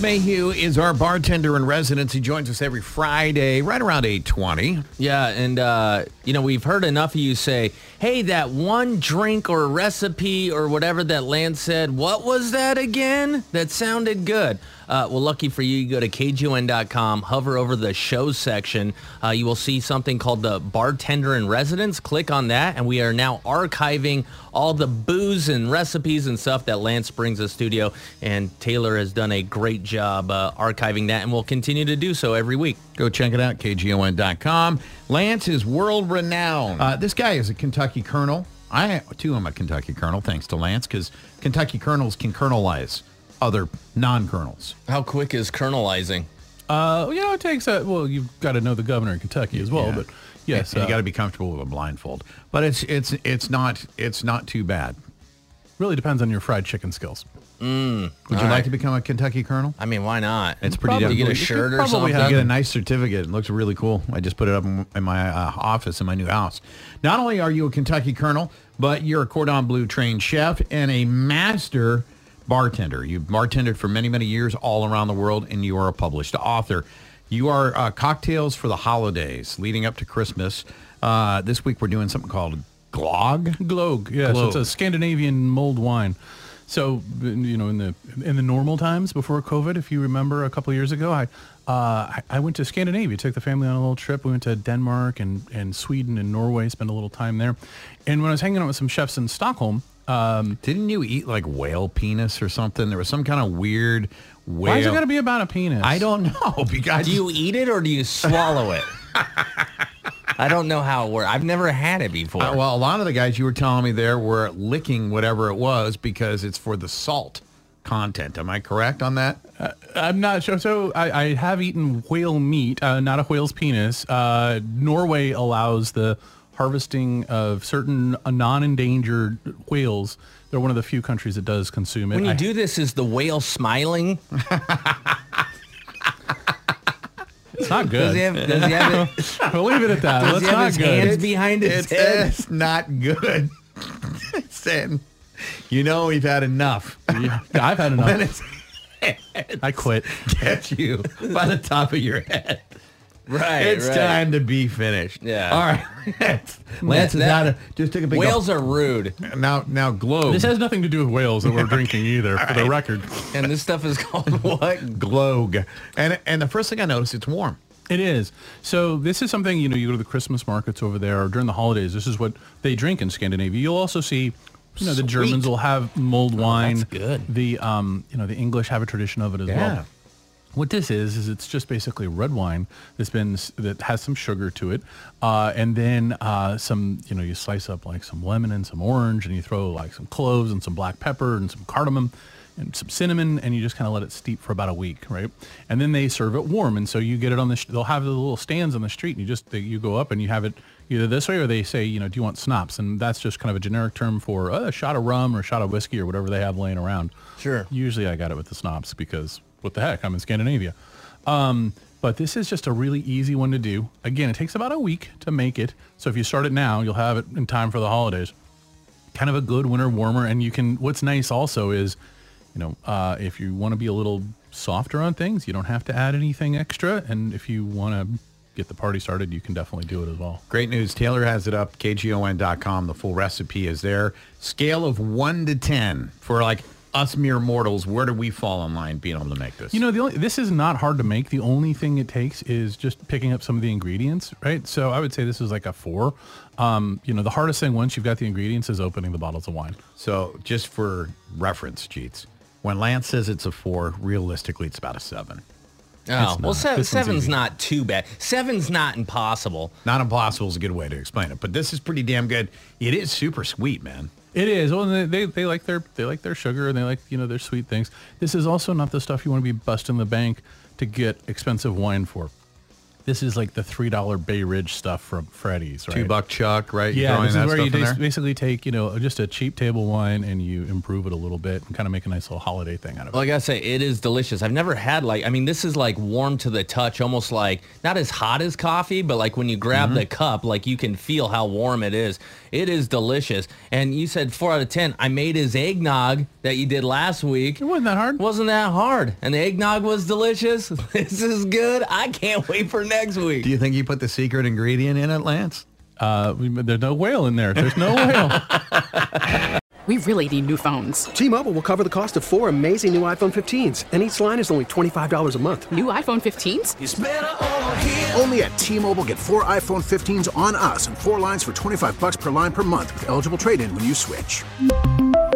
Mayhew is our bartender in residence. He joins us every Friday, right around 820. Yeah, and uh, you know we've heard enough of you say, "Hey, that one drink or recipe or whatever that Lance said, what was that again? That sounded good." Uh, well, lucky for you, you go to kgon.com, hover over the shows section. Uh, you will see something called the bartender in residence. Click on that, and we are now archiving all the booze and recipes and stuff that Lance brings to the studio. And Taylor has done a great job uh, archiving that, and we'll continue to do so every week. Go check it out, kgon.com. Lance is world renowned. Uh, this guy is a Kentucky colonel. I, too, am a Kentucky colonel, thanks to Lance, because Kentucky colonels can colonelize other non-colonels. How quick is colonelizing? Uh, you know, it takes a well. You've got to know the governor in Kentucky as well, Yeah. but yes, And uh, you got to be comfortable with a blindfold. But it's it's it's not it's not too bad. Really depends on your fried chicken skills. Would you All like to become a Kentucky colonel? I mean, why not? It's pretty You get a You shirt or probably something. have I get a nice certificate. It looks really cool. I just put it up in in my uh, office in my new house. Not only are you a Kentucky Colonel, but you're a Cordon Bleu trained chef and a master bartender. You've bartended for many, many years all around the world, and you are a published author. You are uh, cocktails for the holidays leading up to Christmas. Uh, this week we're doing something called Glog. Glog, yes, it's a Scandinavian mulled wine. So you know, in the in the normal times before COVID, if you remember a couple of years ago, I uh, I, I went to Scandinavia, took the family on a little trip. We went to Denmark and and Sweden and Norway, spent a little time there. And when I was hanging out with some chefs in Stockholm, um, Didn't you eat like whale penis or something? There was some kind of weird whale. why is it got to be about a penis? I don't know because Do you eat it or do you swallow it? I don't know how it works. I've never had it before. Uh, well, a lot of the guys you were telling me there were licking whatever it was because it's for the salt content. Am I correct on that? I'm not sure. So I, I have eaten whale meat, uh, not a whale's penis. Uh, Norway allows the harvesting of certain uh, non-endangered whales. They're one of the few countries that does consume it. when you I- do this, is the whale smiling? it's not good. Does good. he have, does he have, it, we'll leave it at that. does That's he have not his good. hands behind his It's, head? it's not good. It's saying, you know, we've had enough. Yeah, I've had When enough. it's I quit. gets you by the top of your head. Right, It's right. time to be finished. Yeah. All right. Lance is That- out of, just took a big Whales are rude, now now globe This has nothing to do with whales that we're drinking either, for the record. and this stuff is called what? glog and and the first thing I noticed it's warm. It is. So this is something, you know, you go to the Christmas markets over there or during the holidays, this is what they drink in Scandinavia. You'll also see, you know, the Germans will have mulled wine. That's good. The, um, you know, the English have a tradition of it as Yeah. well. What this is is it's just basically red wine that's been that has some sugar to it, uh, and then uh, some you know you slice up like some lemon and some orange, and you throw like some cloves and some black pepper and some cardamom and some cinnamon, and you just kind of let it steep for about a week, right? And then they serve it warm, and so you get it on the. Sh- they'll have the little stands on the street, and you just they, you go up and you have it either this way or they say you know do you want schnapps, and that's just kind of a generic term for uh, a shot of rum or a shot of whiskey or whatever they have laying around. Sure. Usually I got it with the schnapps because what the heck, I'm in Scandinavia. Um, but this is just a really easy one to do. Again, it takes about a week to make it. So if you start it now, you'll have it in time for the holidays. Kind of a good winter warmer. And you can, what's nice also is, you know, uh, if you want to be a little softer on things, you don't have to add anything extra. And if you want to get the party started, you can definitely do it as well. Great news. Taylor has it up, kgon.com. The full recipe is there. Scale of 1 to 10 for like us mere mortals. Where do we fall in line being able to make this? You know, the only, this is not hard to make. The only thing it takes is just picking up some of the ingredients, right? So I would say this is like a four. Um, you know, the hardest thing once you've got the ingredients is opening the bottles of wine. So just for reference, Cheats, when Lance says it's a 4, realistically it's about a 7. Oh, well, not. se- seven's easy. not too bad. Seven's not impossible. Not impossible is a good way to explain it, but this is pretty damn good. It is super sweet, man. It is. Well, they, they they like their they like their sugar and they like you know their sweet things. This is also not the stuff you want to be busting the bank to get expensive wine for. This is like the three dollar Bay Ridge stuff from Freddy's, right? Two buck chuck, right? Yeah, throwing this is where you stuff in just there? basically take you know just a cheap table wine and you improve it a little bit and kind of make a nice little holiday thing out of it. Like I say, it is delicious. I've never had like, I mean, this is like warm to the touch, almost like not as hot as coffee, but like when you grab the mm-hmm. cup, like you can feel how warm it is. It is delicious. And you said four out of 10. I made his eggnog that you did last week. It wasn't that hard. Wasn't that hard. And the eggnog was delicious. This is good. I can't wait for next week. Do you think you put the secret ingredient in it, Lance? Uh, there's no whale in there. There's no whale. We really need new phones. T-Mobile will cover the cost of four amazing new iPhone 15s, and each line is only $25 a month. New iPhone 15s? Only at T-Mobile get four iPhone 15s on us and four lines for 25 bucks per line per month with eligible trade-in when you switch.